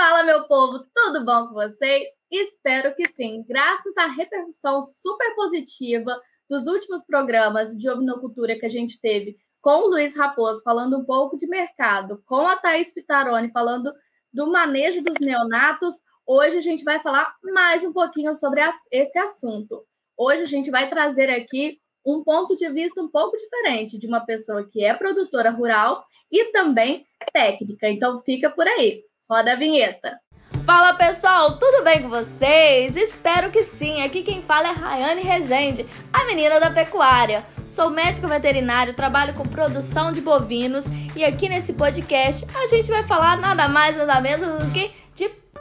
Fala, meu povo, tudo bom com vocês? Espero que sim. Graças à repercussão super positiva dos últimos programas de ovinocultura que a gente teve com o Luiz Raposo falando um pouco de mercado, com a Thaís Pitaroni falando do manejo dos neonatos, hoje a gente vai falar mais um pouquinho sobre esse assunto. Hoje a gente vai trazer aqui um ponto de vista um pouco diferente de uma pessoa que é produtora rural e também técnica. Então fica por aí. Roda a vinheta. Fala pessoal, tudo bem com vocês? Espero que sim. Aqui quem fala é Rayane Rezende, a menina da pecuária. Sou médico veterinário, trabalho com produção de bovinos e aqui nesse podcast a gente vai falar nada mais nada menos do que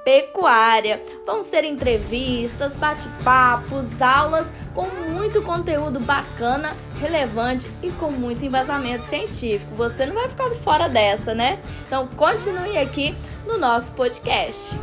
pecuária. Vão ser entrevistas, bate-papos, aulas com muito conteúdo bacana, relevante e com muito embasamento científico. Você não vai ficar fora dessa, né? Então continue aqui no nosso podcast.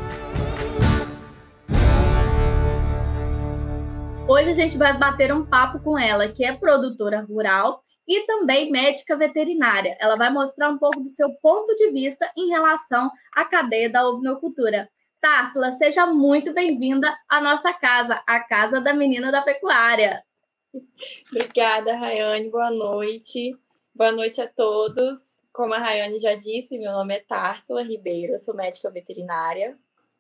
Hoje a gente vai bater um papo com ela, que é produtora rural e também médica veterinária. Ela vai mostrar um pouco do seu ponto de vista em relação à cadeia da ovinocultura. Társila, seja muito bem-vinda à nossa casa, a Casa da Menina da Pecuária. Obrigada, Rayane. Boa noite. Boa noite a todos. Como a Rayane já disse, meu nome é Társila Ribeiro, eu sou médica veterinária.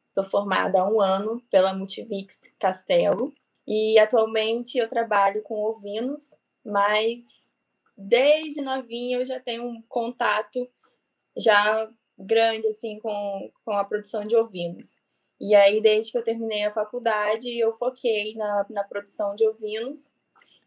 Estou formada há um ano pela Multivix Castelo e atualmente eu trabalho com ovinos, mas desde novinha eu já tenho um contato já grande assim com, com a produção de ovinos. E aí, desde que eu terminei a faculdade, eu foquei na, na produção de ovinos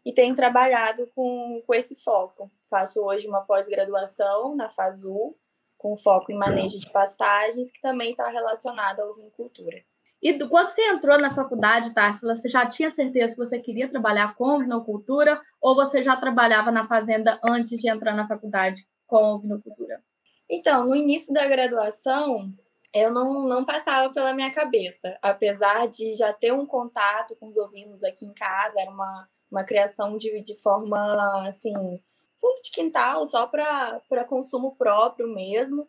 e tenho trabalhado com, com esse foco. Faço hoje uma pós-graduação na FASU, com foco em manejo de pastagens, que também está relacionado à ovinocultura. E do, quando você entrou na faculdade, Tarsila, você já tinha certeza que você queria trabalhar com ovinocultura ou você já trabalhava na fazenda antes de entrar na faculdade com ovinocultura? Então, no início da graduação, eu não, não passava pela minha cabeça, apesar de já ter um contato com os ovinos aqui em casa, era uma, uma criação de, de forma assim fundo de quintal, só para consumo próprio mesmo.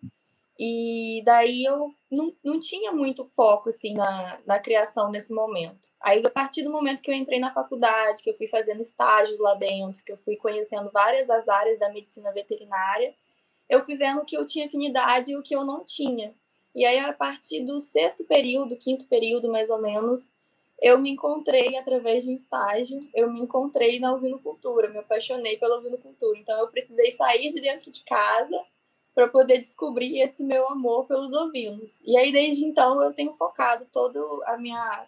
E daí eu não, não tinha muito foco assim na, na criação nesse momento. Aí, a partir do momento que eu entrei na faculdade, que eu fui fazendo estágios lá dentro, que eu fui conhecendo várias as áreas da medicina veterinária, eu fui vendo que eu tinha afinidade e o que eu não tinha. E aí, a partir do sexto período, quinto período mais ou menos, eu me encontrei através de um estágio, eu me encontrei na ovinocultura, me apaixonei pela ovinocultura. Então eu precisei sair de dentro de casa para poder descobrir esse meu amor pelos ovinos. E aí desde então eu tenho focado toda a minha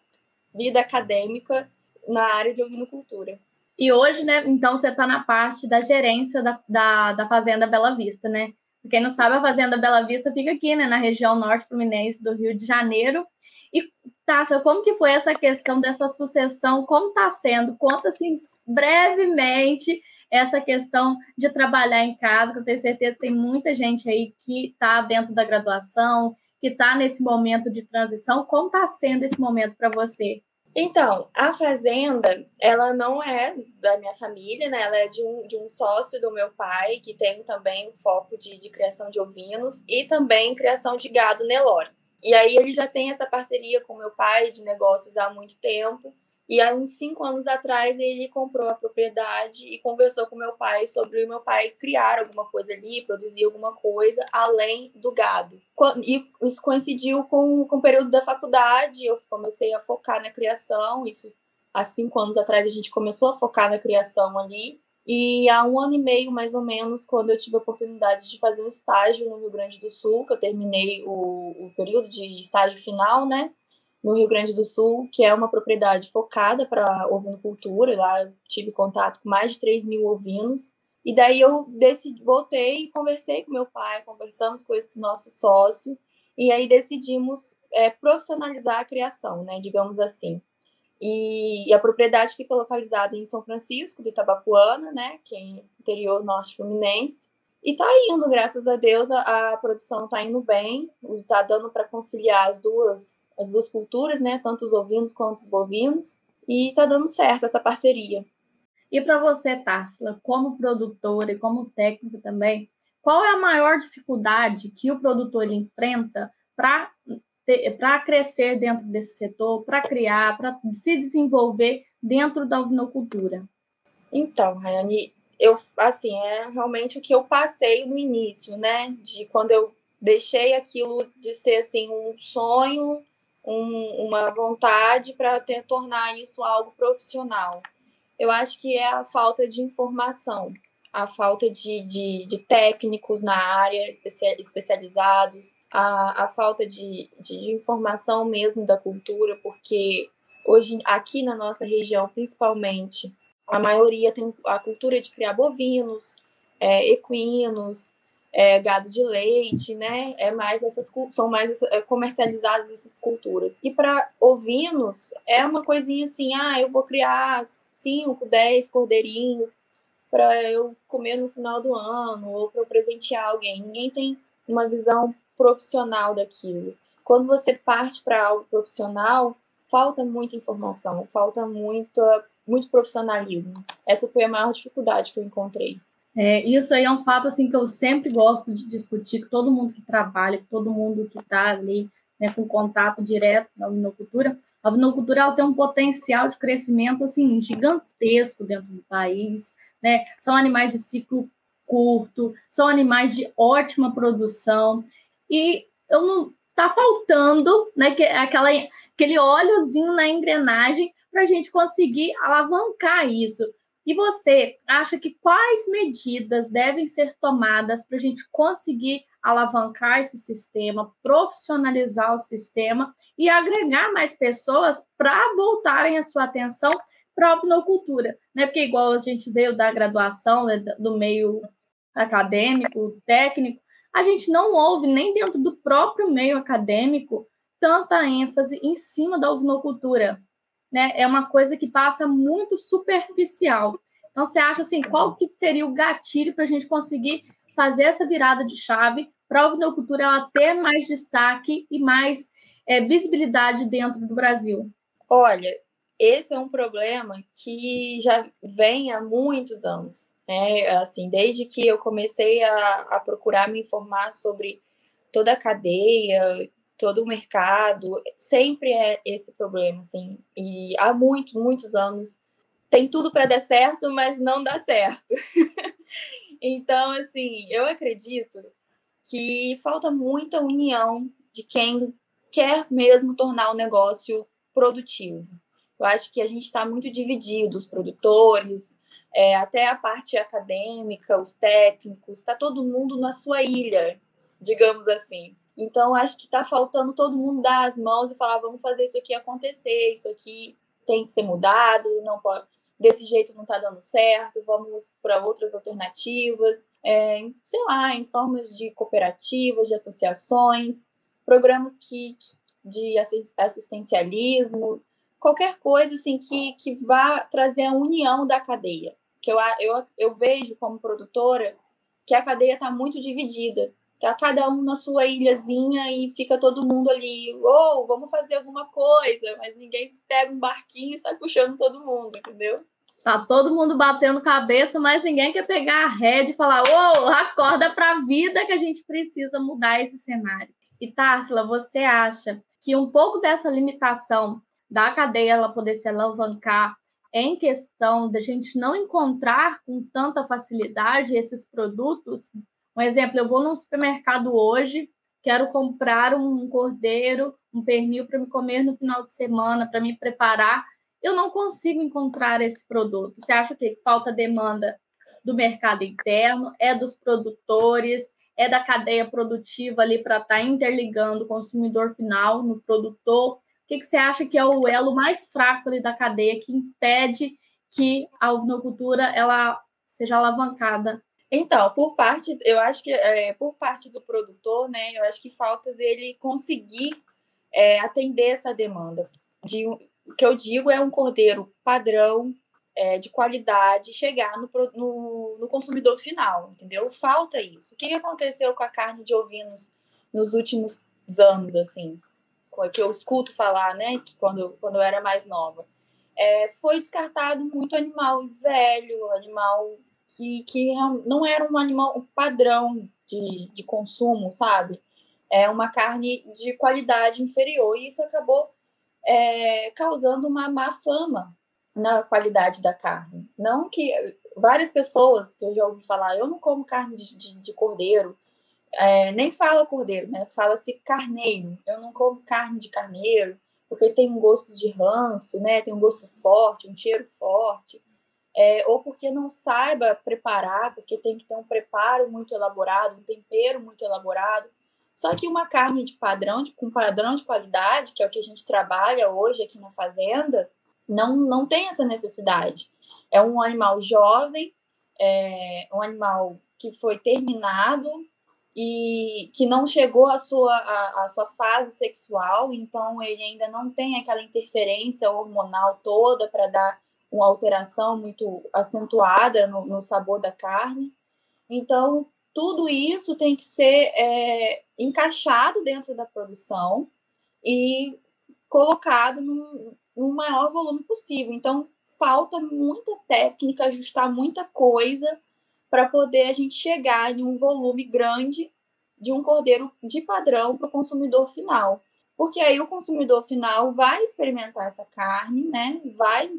vida acadêmica na área de ovinocultura. E hoje, né, então você está na parte da gerência da, da, da Fazenda Bela Vista, né? Quem não sabe, a Fazenda Bela Vista fica aqui, né, na região norte fluminense do Rio de Janeiro. E, Tássia, como que foi essa questão dessa sucessão? Como está sendo? Conta, assim, brevemente essa questão de trabalhar em casa, que eu tenho certeza que tem muita gente aí que está dentro da graduação, que está nesse momento de transição. Como está sendo esse momento para você? Então, a fazenda, ela não é da minha família, né? Ela é de um, de um sócio do meu pai, que tem também o foco de, de criação de ovinos e também criação de gado Nelore. E aí ele já tem essa parceria com meu pai de negócios há muito tempo. E há uns cinco anos atrás ele comprou a propriedade e conversou com meu pai sobre o meu pai criar alguma coisa ali, produzir alguma coisa além do gado. E isso coincidiu com, com o período da faculdade, eu comecei a focar na criação. Isso há cinco anos atrás a gente começou a focar na criação ali. E há um ano e meio, mais ou menos, quando eu tive a oportunidade de fazer um estágio no Rio Grande do Sul, que eu terminei o, o período de estágio final, né? No Rio Grande do Sul, que é uma propriedade focada para ovinocultura. Lá tive contato com mais de 3 mil ovinos. E daí eu decidi, voltei e conversei com meu pai, conversamos com esse nosso sócio, e aí decidimos é, profissionalizar a criação, né? Digamos assim. E, a propriedade fica localizada em São Francisco, de Itabapuana, né, que é interior norte fluminense. E tá indo, graças a Deus, a, a produção tá indo bem, está dando para conciliar as duas, as duas culturas, né, tanto os ovinos quanto os bovinos, e tá dando certo essa parceria. E para você, Társila, como produtora e como técnica também, qual é a maior dificuldade que o produtor enfrenta para para crescer dentro desse setor, para criar, para se desenvolver dentro da ovinocultura? Então, Rayane, eu assim, é realmente o que eu passei no início, né? De quando eu deixei aquilo de ser assim um sonho, um, uma vontade para tornar isso algo profissional. Eu acho que é a falta de informação, a falta de, de, de técnicos na área especializados, a, a falta de, de informação mesmo da cultura, porque hoje aqui na nossa região, principalmente, a maioria tem a cultura de criar bovinos, é, equinos, é, gado de leite, né? É mais essas são mais é, comercializadas essas culturas. E para ovinos é uma coisinha assim, ah, eu vou criar 5, 10 cordeirinhos para eu comer no final do ano ou para eu presentear alguém. Ninguém tem uma visão profissional daquilo. Quando você parte para algo profissional, falta muita informação, falta muita, muito profissionalismo. Essa foi a maior dificuldade que eu encontrei. É, isso aí é um fato assim que eu sempre gosto de discutir com todo mundo que trabalha, com todo mundo que está ali né, com contato direto na vinocultura. A vinocultura tem um potencial de crescimento assim gigantesco dentro do país, né? São animais de ciclo curto, são animais de ótima produção e eu não tá faltando, né, que, aquela, aquele óleozinho na engrenagem para a gente conseguir alavancar isso. E você acha que quais medidas devem ser tomadas para a gente conseguir alavancar esse sistema, profissionalizar o sistema e agregar mais pessoas para voltarem a sua atenção para a opinocultura, né? Porque igual a gente veio da graduação, né, do meio acadêmico, técnico, a gente não ouve nem dentro do próprio meio acadêmico tanta ênfase em cima da ovinocultura, né? É uma coisa que passa muito superficial. Então, você acha assim, qual que seria o gatilho para a gente conseguir fazer essa virada de chave para a ovinocultura ela ter mais destaque e mais é, visibilidade dentro do Brasil? Olha, esse é um problema que já vem há muitos anos. Né? Assim, desde que eu comecei a, a procurar me informar sobre toda a cadeia, todo o mercado, sempre é esse problema, assim. E há muitos, muitos anos tem tudo para dar certo, mas não dá certo. então, assim, eu acredito que falta muita união de quem quer mesmo tornar o negócio produtivo. Eu acho que a gente está muito dividido, os produtores, é, até a parte acadêmica, os técnicos, está todo mundo na sua ilha, digamos assim. Então, acho que está faltando todo mundo dar as mãos e falar: vamos fazer isso aqui acontecer, isso aqui tem que ser mudado, não pode, desse jeito não está dando certo, vamos para outras alternativas, é, sei lá, em formas de cooperativas, de associações, programas que, de assistencialismo, qualquer coisa assim que, que vá trazer a união da cadeia. Que eu, eu, eu vejo como produtora que a cadeia está muito dividida tá cada um na sua ilhazinha e fica todo mundo ali, ou oh, vamos fazer alguma coisa, mas ninguém pega um barquinho e sai puxando todo mundo, entendeu? Tá todo mundo batendo cabeça, mas ninguém quer pegar a rede e falar, ô, oh, acorda para a vida que a gente precisa mudar esse cenário. E Társila, você acha que um pouco dessa limitação da cadeia ela poder se alavancar em questão da gente não encontrar com tanta facilidade esses produtos um exemplo, eu vou num supermercado hoje, quero comprar um cordeiro, um pernil para me comer no final de semana, para me preparar. Eu não consigo encontrar esse produto. Você acha que falta demanda do mercado interno, é dos produtores, é da cadeia produtiva ali para estar tá interligando o consumidor final no produtor? O que, que você acha que é o elo mais fraco ali da cadeia que impede que a ovinocultura ela seja alavancada então, por parte, eu acho que é, por parte do produtor, né, eu acho que falta dele conseguir é, atender essa demanda. De, o que eu digo é um cordeiro padrão, é, de qualidade, chegar no, no, no, consumidor final, entendeu? Falta isso. O que aconteceu com a carne de ovinos nos últimos anos, assim, que eu escuto falar, né, quando, quando eu era mais nova? É, foi descartado muito animal velho, animal que, que não era um animal padrão de, de consumo, sabe? é uma carne de qualidade inferior. E isso acabou é, causando uma má fama na qualidade da carne. Não que várias pessoas que eu já ouvi falar, eu não como carne de, de, de cordeiro, é, nem fala cordeiro, né? Fala-se carneiro. Eu não como carne de carneiro, porque tem um gosto de ranço, né? Tem um gosto forte, um cheiro forte. É, ou porque não saiba preparar, porque tem que ter um preparo muito elaborado, um tempero muito elaborado. Só que uma carne de padrão, de, com padrão de qualidade, que é o que a gente trabalha hoje aqui na fazenda, não, não tem essa necessidade. É um animal jovem, é um animal que foi terminado e que não chegou à sua, à, à sua fase sexual, então ele ainda não tem aquela interferência hormonal toda para dar uma alteração muito acentuada no, no, sabor da carne. Então, tudo isso tem que ser é, encaixado dentro da produção e colocado no, no maior volume possível. Então, falta muita técnica, ajustar muita coisa para poder a gente chegar em um volume grande de um cordeiro de padrão para o consumidor final. Porque aí o consumidor final vai experimentar essa carne, né? Vai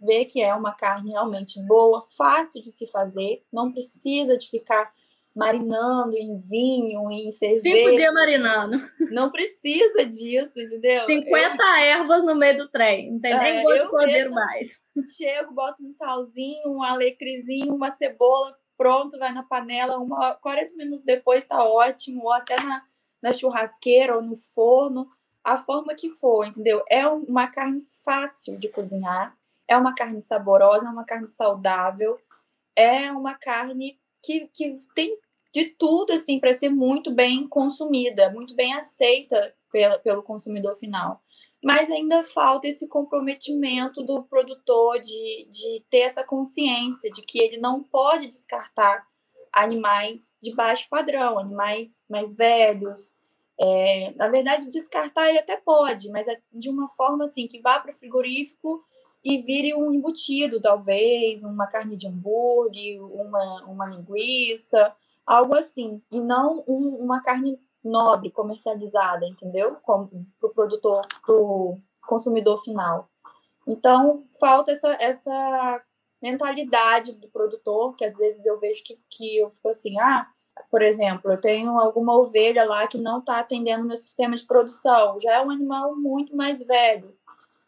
ver que é uma carne realmente boa, fácil de se fazer, não precisa de ficar marinando em vinho, em cerveja. Cinco dias marinando. Não precisa disso, entendeu? 50 eu... ervas no meio do trem, não tem nem é, gosto de cordeiro mais. Chego, boto um salzinho, um alecrizinho, uma cebola, pronto, vai na panela, uma, 40 minutos depois tá ótimo, ou até na, na churrasqueira ou no forno, a forma que for, entendeu? É uma carne fácil de cozinhar, é uma carne saborosa, é uma carne saudável, é uma carne que, que tem de tudo assim para ser muito bem consumida, muito bem aceita pelo, pelo consumidor final. Mas ainda falta esse comprometimento do produtor de, de ter essa consciência de que ele não pode descartar animais de baixo padrão, animais mais velhos. É, na verdade, descartar ele até pode, mas é de uma forma assim que vá para o frigorífico e vire um embutido, talvez, uma carne de hambúrguer, uma, uma linguiça, algo assim. E não um, uma carne nobre, comercializada, entendeu? Para o produtor, para o consumidor final. Então, falta essa, essa mentalidade do produtor, que às vezes eu vejo que, que eu fico assim, ah, por exemplo, eu tenho alguma ovelha lá que não está atendendo meu sistema de produção, já é um animal muito mais velho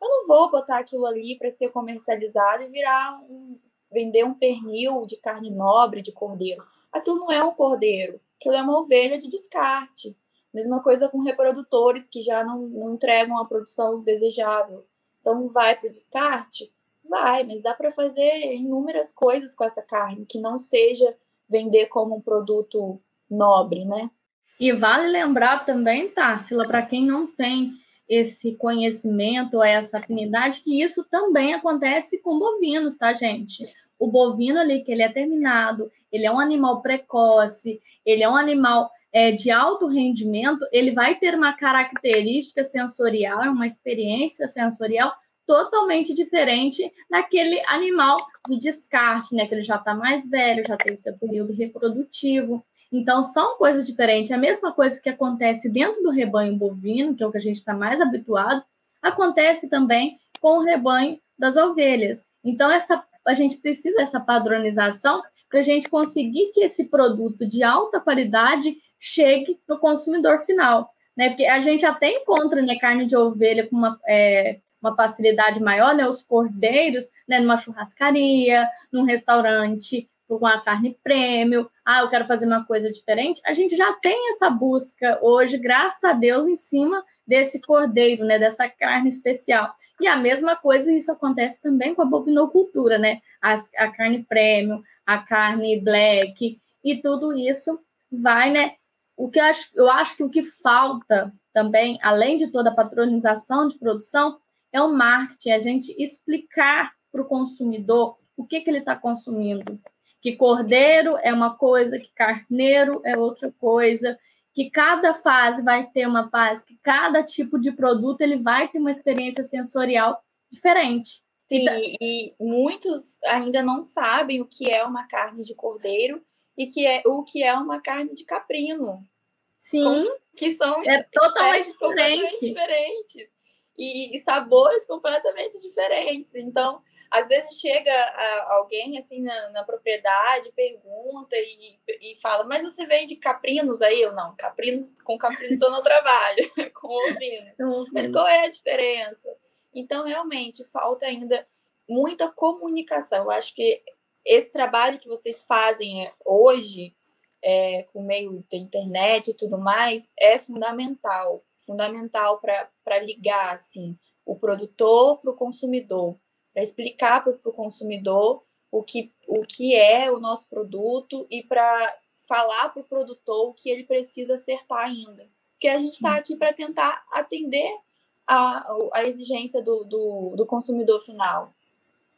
eu não vou botar aquilo ali para ser comercializado e virar um, vender um pernil de carne nobre de cordeiro. Aquilo não é um cordeiro, aquilo é uma ovelha de descarte. Mesma coisa com reprodutores que já não, não entregam a produção desejável. Então, vai para o descarte? Vai, mas dá para fazer inúmeras coisas com essa carne, que não seja vender como um produto nobre, né? E vale lembrar também, Társila, para quem não tem esse conhecimento, essa afinidade, que isso também acontece com bovinos, tá, gente? O bovino ali, que ele é terminado, ele é um animal precoce, ele é um animal é, de alto rendimento, ele vai ter uma característica sensorial, uma experiência sensorial totalmente diferente daquele animal de descarte, né? Que ele já está mais velho, já tem o seu período reprodutivo. Então, são coisas diferentes. A mesma coisa que acontece dentro do rebanho bovino, que é o que a gente está mais habituado, acontece também com o rebanho das ovelhas. Então, essa, a gente precisa dessa padronização para a gente conseguir que esse produto de alta qualidade chegue no consumidor final. Né? Porque a gente até encontra né, carne de ovelha com uma, é, uma facilidade maior, né? Os cordeiros, né? Numa churrascaria, num restaurante com a carne prêmio, ah, eu quero fazer uma coisa diferente, a gente já tem essa busca hoje, graças a Deus, em cima desse cordeiro, né, dessa carne especial. E a mesma coisa, isso acontece também com a bovinocultura, né? As, a carne prêmio, a carne black, e tudo isso vai, né? O que eu acho, eu acho que o que falta também, além de toda a patronização de produção, é o marketing, a gente explicar para o consumidor o que, que ele está consumindo, que cordeiro é uma coisa, que carneiro é outra coisa, que cada fase vai ter uma fase, que cada tipo de produto ele vai ter uma experiência sensorial diferente. Sim, então... e muitos ainda não sabem o que é uma carne de cordeiro e que é o que é uma carne de caprino. Sim. Que são é totalmente diferente. diferentes. E, e, sabores completamente diferentes. Então, às vezes chega alguém assim na, na propriedade, pergunta e, e fala, mas você vende caprinos aí? Eu não, caprinos, com caprinos eu não trabalho, com ovinos. Mas qual é a diferença? Então, realmente, falta ainda muita comunicação. Eu acho que esse trabalho que vocês fazem hoje, é, com o meio da internet e tudo mais, é fundamental. Fundamental para ligar assim, o produtor para o consumidor, para explicar para o consumidor o que, o que é o nosso produto e para falar para o produtor o que ele precisa acertar ainda. Porque a gente está aqui para tentar atender a, a exigência do, do, do consumidor final.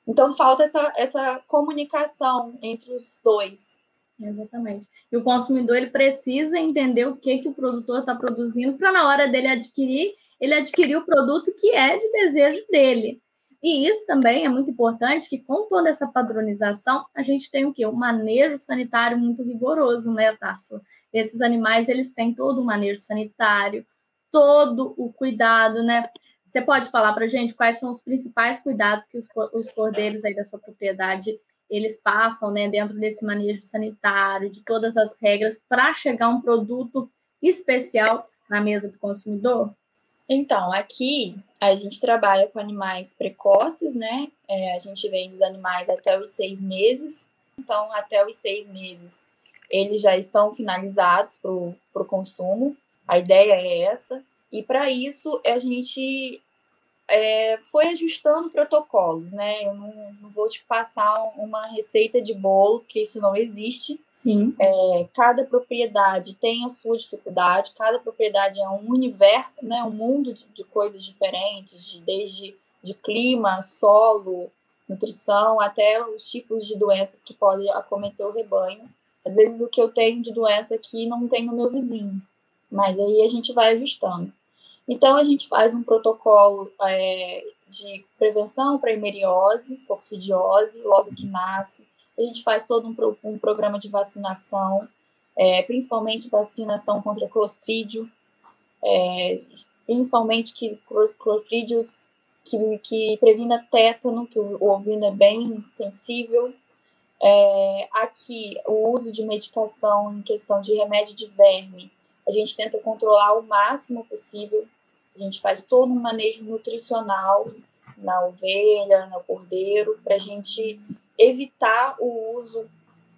Então falta essa, essa comunicação entre os dois. Exatamente. E o consumidor ele precisa entender o que, que o produtor está produzindo para na hora dele adquirir, ele adquirir o produto que é de desejo dele. E isso também é muito importante que com toda essa padronização, a gente tem o quê? Um manejo sanitário muito rigoroso, né, Tarso? Esses animais, eles têm todo o manejo sanitário, todo o cuidado, né? Você pode falar para a gente quais são os principais cuidados que os, os cordeiros aí da sua propriedade eles passam, né, dentro desse manejo sanitário, de todas as regras, para chegar um produto especial na mesa do consumidor? Então, aqui a gente trabalha com animais precoces, né? É, a gente vende os animais até os seis meses. Então, até os seis meses, eles já estão finalizados para o consumo. A ideia é essa. E para isso, a gente é, foi ajustando protocolos, né? Eu não, não, vou te passar uma receita de bolo, que isso não existe. Sim. É, cada propriedade tem a sua dificuldade, cada propriedade é um universo, né? Um mundo de, de coisas diferentes, de, desde de clima, solo, nutrição, até os tipos de doenças que podem acometer o rebanho. Às vezes o que eu tenho de doença aqui não tem no meu vizinho, mas aí a gente vai ajustando. Então, a gente faz um protocolo é, de prevenção para hemeriose, coccidiose, logo que nasce. A gente faz todo um, um programa de vacinação, é, principalmente vacinação contra clostrídio, é, principalmente que clostrídios que, que previna tétano, que o, o ovino é bem sensível. É, aqui, o uso de medicação em questão de remédio de verme, a gente tenta controlar o máximo possível. A gente faz todo um manejo nutricional na ovelha, no cordeiro, para a gente evitar o uso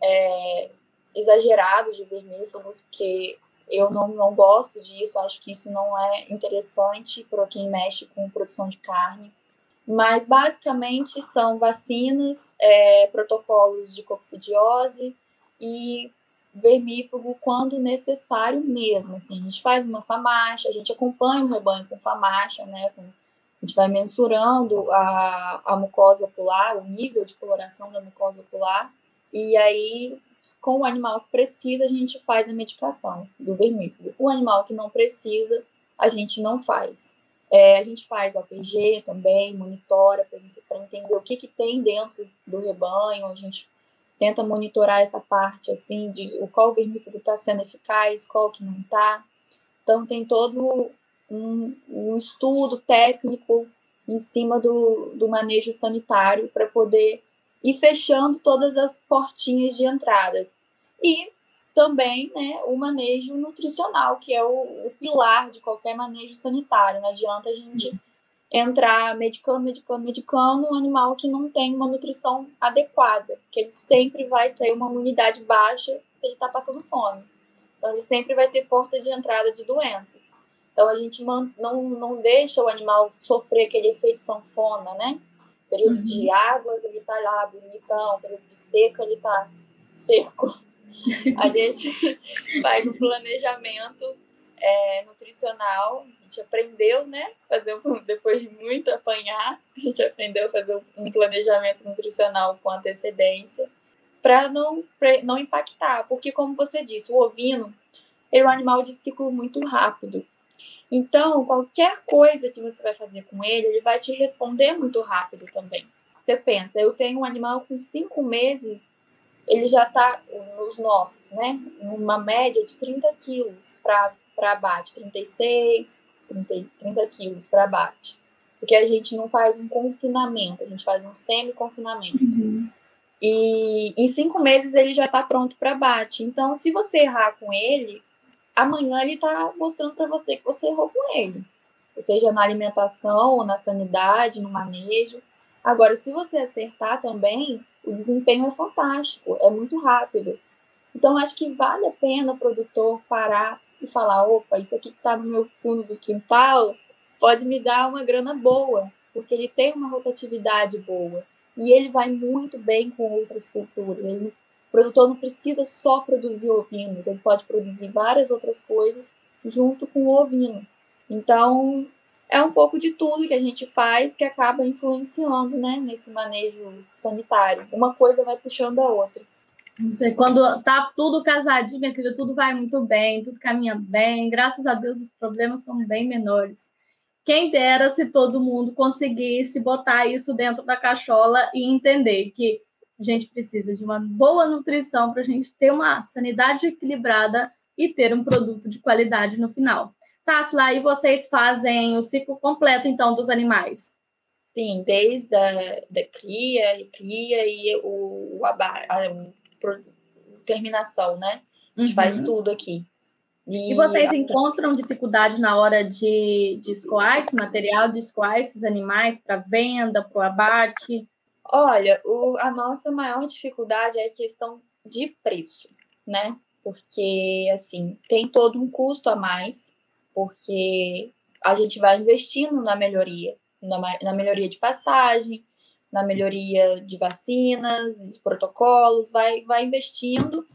é, exagerado de vermífugos, porque eu não, não gosto disso, acho que isso não é interessante para quem mexe com produção de carne. Mas basicamente são vacinas, é, protocolos de coccidiose e vermífugo quando necessário mesmo. Assim, a gente faz uma famacha, a gente acompanha o rebanho com famacha, né? A gente vai mensurando a, a mucosa ocular, o nível de coloração da mucosa ocular, e aí, com o animal que precisa, a gente faz a medicação do vermífugo. O animal que não precisa, a gente não faz. É, a gente faz o também, monitora para entender o que, que tem dentro do rebanho, a gente tenta monitorar essa parte assim de o qual vermífugo está sendo eficaz, qual que não está. Então tem todo um, um, estudo técnico em cima do, do manejo sanitário para poder ir fechando todas as portinhas de entrada. E também né, o manejo nutricional, que é o, o pilar de qualquer manejo sanitário. Não adianta a gente Sim entrar medicando, medicando, medicando um animal que não tem uma nutrição adequada, porque ele sempre vai ter uma imunidade baixa se ele está passando fome. Então, ele sempre vai ter porta de entrada de doenças. Então, a gente não, não deixa o animal sofrer aquele efeito sanfona, né? Período uhum. de águas, ele tá lá bonitão. Período de seca, ele tá seco. A gente faz um planejamento é, nutricional gente aprendeu, né? Fazer um, depois de muito apanhar, a gente aprendeu a fazer um planejamento nutricional com antecedência para não, não impactar, porque como você disse, o ovino é um animal de ciclo muito rápido. Então, qualquer coisa que você vai fazer com ele, ele vai te responder muito rápido também. Você pensa, eu tenho um animal com cinco meses ele já está, nos nossos, né, numa média de 30 quilos para abate, 36, 30, 30 quilos para abate. Porque a gente não faz um confinamento, a gente faz um semi-confinamento. Uhum. E em cinco meses ele já está pronto para abate. Então, se você errar com ele, amanhã ele está mostrando para você que você errou com ele. Seja na alimentação, na sanidade, no manejo. Agora, se você acertar também, o desempenho é fantástico, é muito rápido. Então, acho que vale a pena o produtor parar e falar: opa, isso aqui que está no meu fundo do quintal pode me dar uma grana boa, porque ele tem uma rotatividade boa. E ele vai muito bem com outras culturas. Ele, o produtor não precisa só produzir ovinos, ele pode produzir várias outras coisas junto com o ovino. Então, é um pouco de tudo que a gente faz que acaba influenciando né, nesse manejo sanitário. Uma coisa vai puxando a outra. Quando tá tudo casadinho, minha tudo vai muito bem, tudo caminha bem. Graças a Deus, os problemas são bem menores. Quem dera se todo mundo conseguisse botar isso dentro da cachola e entender que a gente precisa de uma boa nutrição para a gente ter uma sanidade equilibrada e ter um produto de qualidade no final. Tassila, e vocês fazem o ciclo completo, então, dos animais? Sim, desde a da cria e cria e o, o, terminação, né? A gente uhum. faz tudo aqui. E, e vocês a... encontram dificuldade na hora de, de escoar esse material, de escoar esses animais para venda, para o abate? Olha, o, a nossa maior dificuldade é a questão de preço, né? Porque, assim, tem todo um custo a mais porque a gente vai investindo na melhoria, na, na melhoria de pastagem, na melhoria de vacinas, de protocolos, vai, vai investindo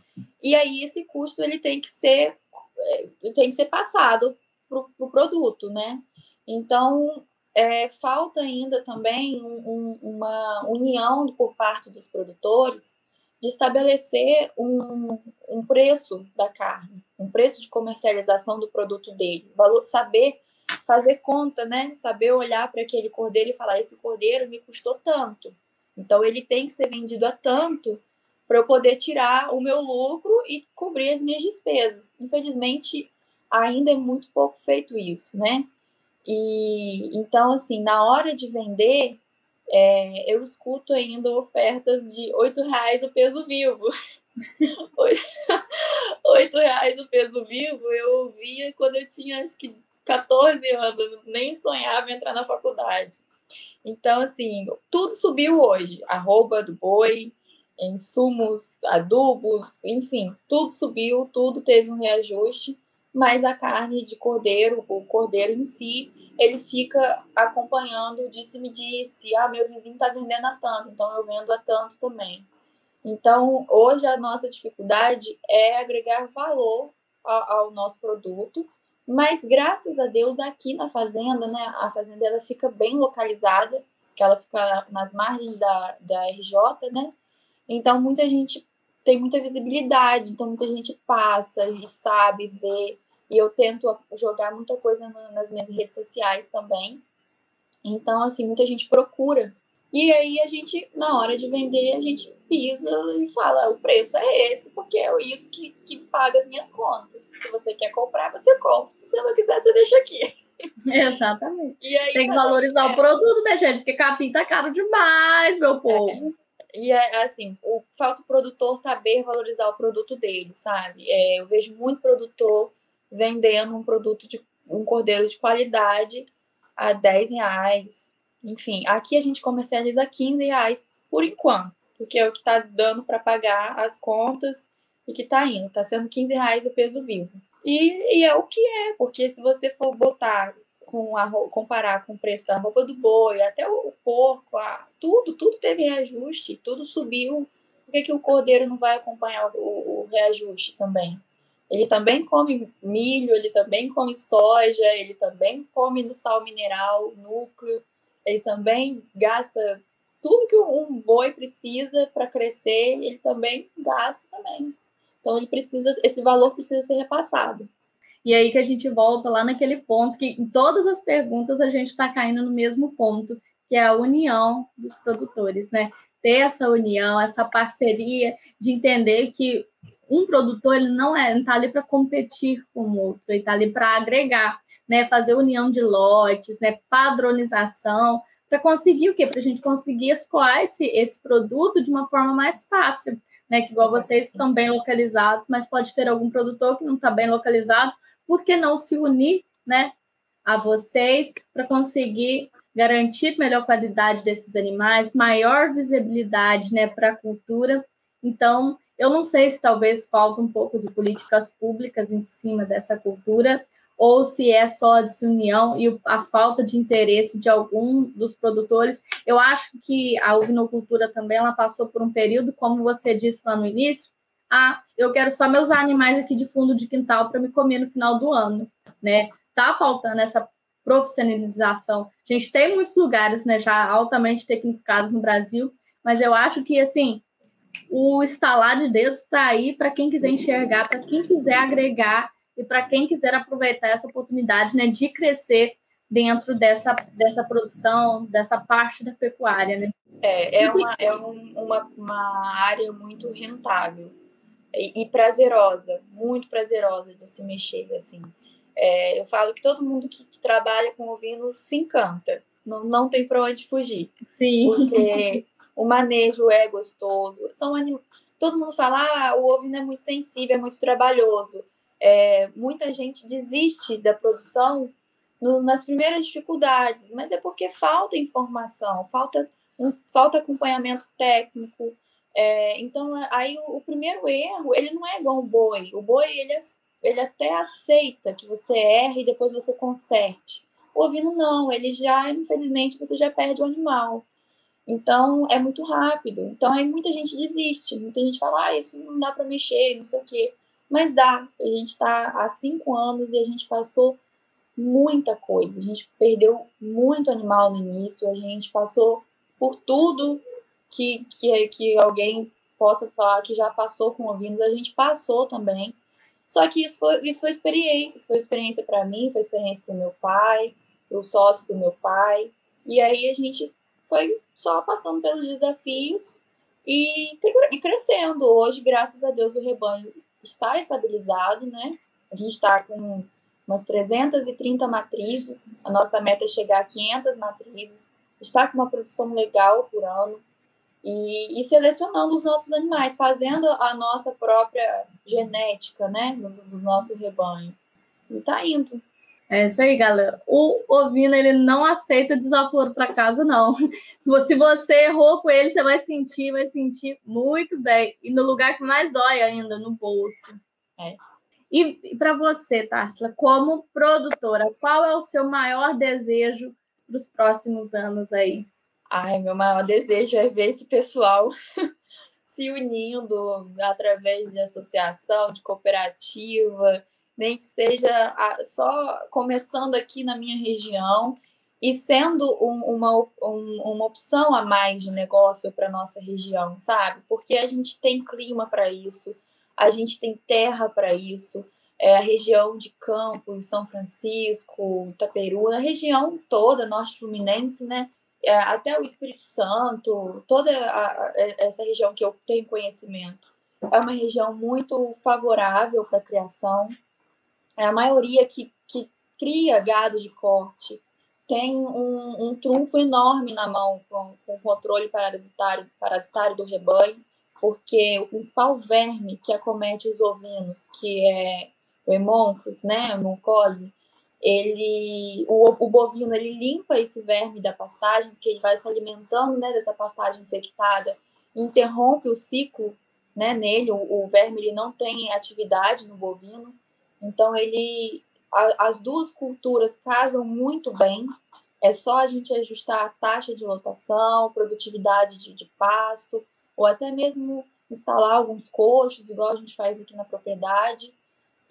e aí esse custo ele tem que ser é, tem que ser passado para o pro produto, né? Então é, falta ainda também um, uma união por parte dos produtores de estabelecer um, um preço da carne, um preço de comercialização do produto dele, valor, saber fazer conta, né? Saber olhar para aquele cordeiro e falar: esse cordeiro me custou tanto, então ele tem que ser vendido a tanto para eu poder tirar o meu lucro e cobrir as minhas despesas. Infelizmente, ainda é muito pouco feito isso, né? E então, assim, na hora de vender, é, eu escuto ainda ofertas de oito reais o peso vivo. Oito reais o peso vivo eu ouvia quando eu tinha acho que 14 anos, nem sonhava em entrar na faculdade. Então, assim, tudo subiu hoje. Arroba do boi, insumos, adubos, enfim, tudo subiu, tudo teve um reajuste, mas a carne de cordeiro, o cordeiro em si, ele fica acompanhando, disse-me disse, ah, meu vizinho está vendendo a tanto, então eu vendo a tanto também. Então, hoje a nossa dificuldade é agregar valor ao, ao nosso produto, mas graças a Deus aqui na fazenda, né, a fazenda ela fica bem localizada, que ela fica nas margens da, da RJ, né? Então muita gente tem muita visibilidade, então muita gente passa e sabe, vê. E eu tento jogar muita coisa nas minhas redes sociais também. Então, assim, muita gente procura. E aí a gente, na hora de vender, a gente pisa e fala, o preço é esse, porque é isso que, que paga as minhas contas. Se você quer comprar, você compra. Se você não quiser, você deixa aqui. Exatamente. Aí, Tem que valorizar o produto, né, gente? Porque capim tá caro demais, meu povo. É. E é assim, o, falta o produtor saber valorizar o produto dele, sabe? É, eu vejo muito produtor vendendo um produto de um cordeiro de qualidade a 10 reais. Enfim, aqui a gente comercializa a 15 reais por enquanto, porque é o que está dando para pagar as contas e que está indo. Está sendo 15 reais o peso vivo. E, e, é o que é, porque se você for botar com a comparar com o preço da roupa do boi, até o porco, a, tudo, tudo teve reajuste, tudo subiu. Por que, que o cordeiro não vai acompanhar o, o reajuste também? Ele também come milho, ele também come soja, ele também come no sal mineral, núcleo, ele também gasta tudo que um boi precisa para crescer, ele também gasta também. Então ele precisa, esse valor precisa ser repassado. E aí que a gente volta lá naquele ponto que em todas as perguntas a gente está caindo no mesmo ponto, que é a união dos produtores, né? ter essa união, essa parceria, de entender que um produtor ele não é, está ali para competir com o outro, ele está ali para agregar, né, fazer união de lotes, né, padronização, para conseguir o quê? Para a gente conseguir escoar esse, esse produto de uma forma mais fácil, né? Que igual vocês estão bem localizados, mas pode ter algum produtor que não está bem localizado, por que não se unir, né? A vocês para conseguir garantir melhor qualidade desses animais, maior visibilidade, né, para a cultura. Então, eu não sei se talvez falta um pouco de políticas públicas em cima dessa cultura, ou se é só a desunião e a falta de interesse de algum dos produtores. Eu acho que a ovinocultura também ela passou por um período, como você disse lá no início, ah, eu quero só meus animais aqui de fundo de quintal para me comer no final do ano, né? Tá faltando essa profissionalização. A gente tem muitos lugares, né, já altamente tecnificados no Brasil, mas eu acho que assim, o estalar de dedos está aí para quem quiser enxergar, para quem quiser agregar e para quem quiser aproveitar essa oportunidade né, de crescer dentro dessa, dessa produção, dessa parte da pecuária. Né? É, é, uma, é um, uma, uma área muito rentável e, e, prazerosa, muito prazerosa de se mexer. assim. É, eu falo que todo mundo que, que trabalha com ovinos se encanta, não, não tem para onde fugir. Sim. Porque o manejo é gostoso. São anim... Todo mundo fala, ah, o ovino é muito sensível, é muito trabalhoso é, muita gente desiste da produção no, nas primeiras dificuldades, mas é porque falta informação, falta, um, falta acompanhamento técnico. É, então, aí o, o, primeiro erro, ele não é igual o boi. O boi, ele, ele até aceita que você erre e depois você conserte. O ovino não, ele já, infelizmente, você já perde o animal. Então, é muito rápido. Então, aí muita gente desiste. Muita gente fala, ah, isso não dá para mexer, não sei o quê. Mas dá. A gente está há cinco anos e a gente passou muita coisa. A gente perdeu muito animal no início, a gente passou por tudo que, que, que alguém possa falar que já passou com ovinos, a gente passou também. Só que isso foi, isso foi experiência, isso foi experiência para mim, foi experiência para o meu pai, o sócio do meu pai. E aí a gente foi só passando pelos desafios e, e crescendo. Hoje, graças a Deus, o rebanho está estabilizado, né? A gente está com umas 330 matrizes, a nossa meta é chegar a 500 matrizes, está com uma produção legal por ano e, e selecionando os nossos animais, fazendo a nossa própria genética, né, do, do nosso rebanho. E tá indo. É isso aí, galera. O ovino, ele não aceita desaforo para casa, não. Se você errou com ele, você vai sentir, vai sentir muito bem. E no lugar que mais dói ainda, no bolso. É. E para você, Tarsila, como produtora, qual é o seu maior desejo para os próximos anos aí? Ai, meu maior desejo é ver esse pessoal se unindo através de associação, de cooperativa, nem que seja só começando aqui na minha região e sendo um, uma, um, uma opção a mais de negócio para nossa região, sabe? Porque a gente tem clima para isso, a gente tem terra para isso, é, a região de Campos, São Francisco, Itaperu, a região toda, Norte Fluminense, né? É, até o Espírito Santo, toda a, a, essa região que eu tenho conhecimento, é uma região muito favorável para a criação é a maioria que, que cria gado de corte tem um, um trunfo enorme na mão com, com o controle parasitário, parasitário do rebanho, porque o principal verme que acomete os ovinos, que é o hemoncus, né, a mucose, ele, o, o, bovino ele limpa esse verme da pastagem, porque ele vai se alimentando né, dessa pastagem infectada, interrompe o ciclo né, nele, o, o verme ele não tem atividade no bovino, então, ele, a, as duas culturas casam muito bem. É só a gente ajustar a taxa de lotação, produtividade de, de pasto, ou até mesmo instalar alguns coxos, igual a gente faz aqui na propriedade.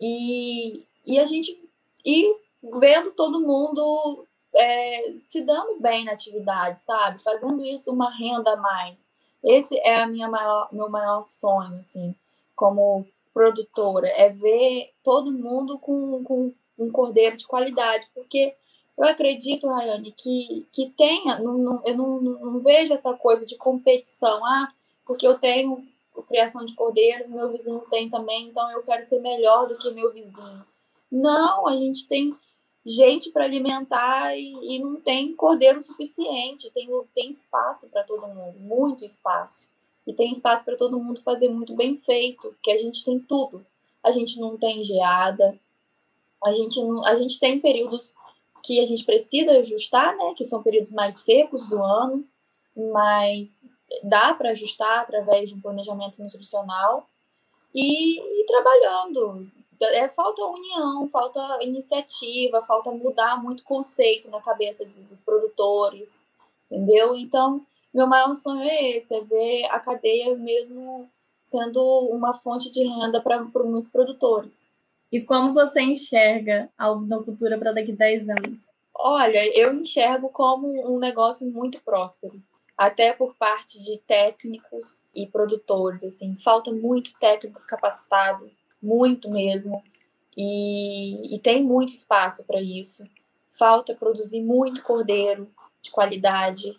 E, e a gente ir vendo todo mundo é, se dando bem na atividade, sabe? Fazendo isso uma renda a mais. Esse é a minha maior, meu maior sonho, assim, como produtora, é ver todo mundo com, com um cordeiro de qualidade, porque eu acredito, Rayane, que, que tenha, não, não, eu não, não, vejo essa coisa de competição, ah, porque eu tenho criação de cordeiros, meu vizinho tem também, então eu quero ser melhor do que meu vizinho. Não, a gente tem gente para alimentar e, e, não tem cordeiro suficiente, tem, tem espaço para todo mundo, muito espaço. E tem espaço para todo mundo fazer muito bem feito, que a gente tem tudo. A gente não tem geada, a gente, não, a gente tem períodos que a gente precisa ajustar, né, que são períodos mais secos do ano, mas dá para ajustar através de um planejamento nutricional e, e trabalhando. É, falta união, falta iniciativa, falta mudar muito conceito na cabeça dos, dos produtores, entendeu? Então, meu maior sonho é esse, é ver a cadeia mesmo sendo uma fonte de renda para muitos produtores. E como você enxerga a ovinocultura para daqui a 10 anos? Olha, eu enxergo como um negócio muito próspero, até por parte de técnicos e produtores, assim, falta muito técnico capacitado, muito mesmo, e, e tem muito espaço para isso. Falta produzir muito cordeiro de qualidade,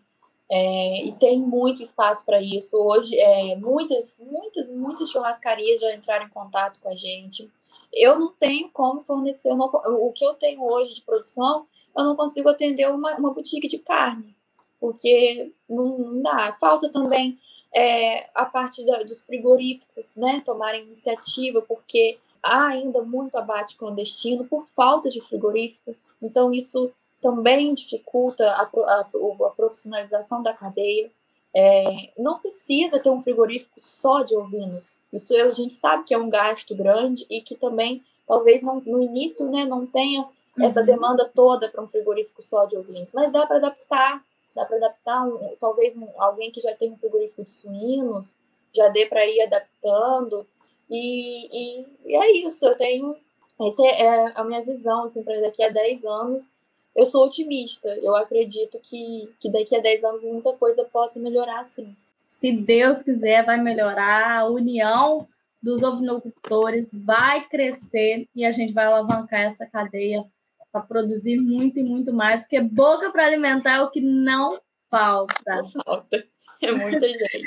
é, e tem muito espaço para isso. Hoje, é, muitas, muitas, muitas churrascarias já entraram em contato com a gente eu não tenho como fornecer uma, o que eu tenho hoje de produção, eu não consigo atender uma, uma boutique de carne, porque não, não dá. Falta também é, a parte da, dos frigoríficos, né, tomarem iniciativa, porque há ainda muito abate clandestino por falta de frigorífico, então isso também dificulta a, a, a profissionalização da cadeia. É, não precisa ter um frigorífico só de ovinos. Isso a gente sabe que é um gasto grande e que também, talvez não, no início, né, não tenha uhum. essa demanda toda para um frigorífico só de ovinos. Mas dá para adaptar, dá para adaptar. Um, talvez um, alguém que já tem um frigorífico de suínos já dê para ir adaptando. E, e, e, é isso. Eu tenho. Essa é, é a minha visão assim, para daqui a 10 anos eu sou otimista. Eu acredito que, que daqui a 10 anos muita coisa possa melhorar sim. Se Deus quiser, vai melhorar. A união dos ovinocultores vai crescer e a gente vai alavancar essa cadeia para produzir muito e muito mais, porque boca para alimentar é o que não falta. Não falta. É muita gente.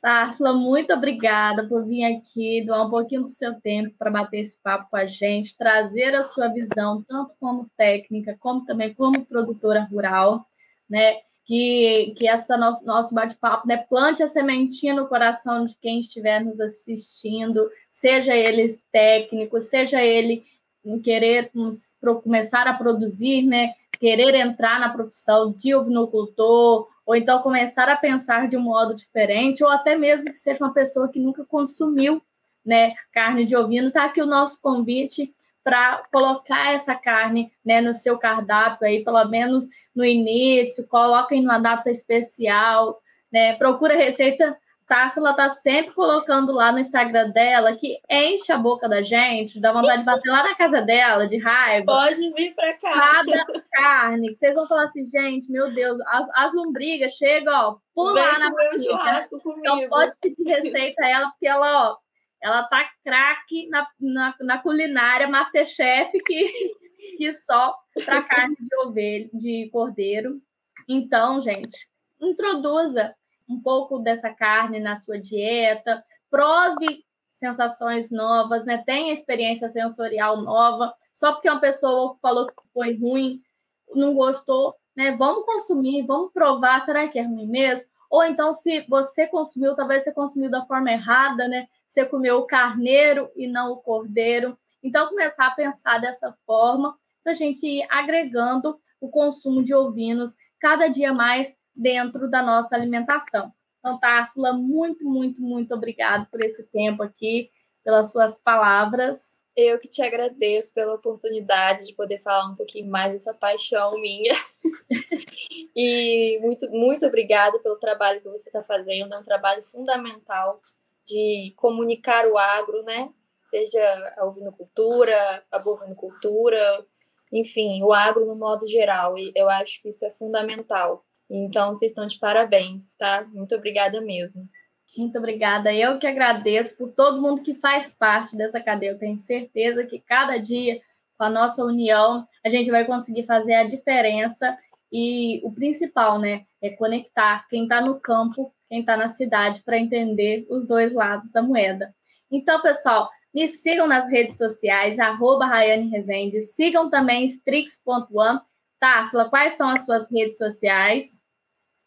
Társila, muito obrigada por vir aqui, doar um pouquinho do seu tempo para bater esse papo com a gente, trazer a sua visão, tanto como técnica, como também como produtora rural, né? Que, que essa nosso, nosso bate-papo né, plante a sementinha no coração de quem estiver nos assistindo, seja eles técnicos, seja ele querer começar a produzir, né, querer entrar na profissão de ovinocultor ou então começar a pensar de um modo diferente, ou até mesmo que seja uma pessoa que nunca consumiu né, carne de ovino, está aqui o nosso convite para colocar essa carne né, no seu cardápio aí, pelo menos no início, coloquem numa data especial, né, procura receita Tássila tá sempre colocando lá no Instagram dela que enche a boca da gente, dá vontade de bater lá na casa dela, de raiva. Pode vir para cá. Cada carne, que vocês vão falar assim, gente, meu Deus, as, as lombrigas chegam, ó, pular na barriga. Então pode pedir receita a ela, porque ela, ó, ela tá craque na, na, na culinária, Masterchef, que, que só para carne de ovelha, de cordeiro. Então, gente, introduza um pouco dessa carne na sua dieta, prove sensações novas, né? Tenha experiência sensorial nova. Só porque uma pessoa falou que foi ruim, não gostou, né? Vamos consumir, vamos provar, será que é ruim mesmo? Ou então, se você consumiu, talvez você consumiu da forma errada, né? Você comeu o carneiro e não o cordeiro. Então, começar a pensar dessa forma para a gente ir agregando o consumo de ovinos cada dia mais dentro da nossa alimentação. Então, Társila, muito, muito, muito obrigado por esse tempo aqui, pelas suas palavras. Eu que te agradeço pela oportunidade de poder falar um pouquinho mais dessa paixão minha. e muito, muito obrigada pelo trabalho que você está fazendo. É um trabalho fundamental de comunicar o agro, né? Seja a ovinocultura, a bovinocultura, enfim, o agro no modo geral. E eu acho que isso é fundamental. Então, vocês estão de parabéns, tá? Muito obrigada mesmo. Muito obrigada. Eu que agradeço por todo mundo que faz parte dessa cadeia. Eu tenho certeza que cada dia com a nossa união, a gente vai conseguir fazer a diferença e o principal, né, é conectar quem está no campo, quem está na cidade, para entender os dois lados da moeda. Então, pessoal, me sigam nas redes sociais, arroba Rayane Rezende, sigam também Strix.one. Társila, quais são as suas redes sociais?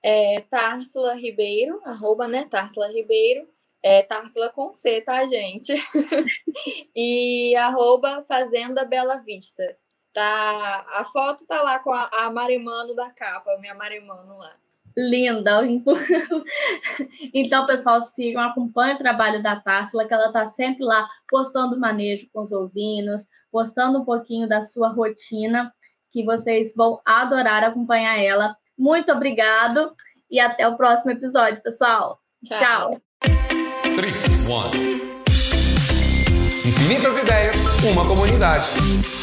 É Társila Ribeiro, arroba, né, Társila Ribeiro. É Társila com C, tá, gente? e arroba Fazenda Bela Vista. Tá, a foto tá lá com a, a Marimano da capa, minha Marimano lá. Linda. Então, pessoal, sigam, acompanhem o trabalho da Társila, que ela tá sempre lá postando manejo com os ovinos, postando um pouquinho da sua rotina, que vocês vão adorar acompanhar ela. Muito obrigado e até o próximo episódio, pessoal. Tchau. Tchau. One. Infinitas ideias, uma comunidade.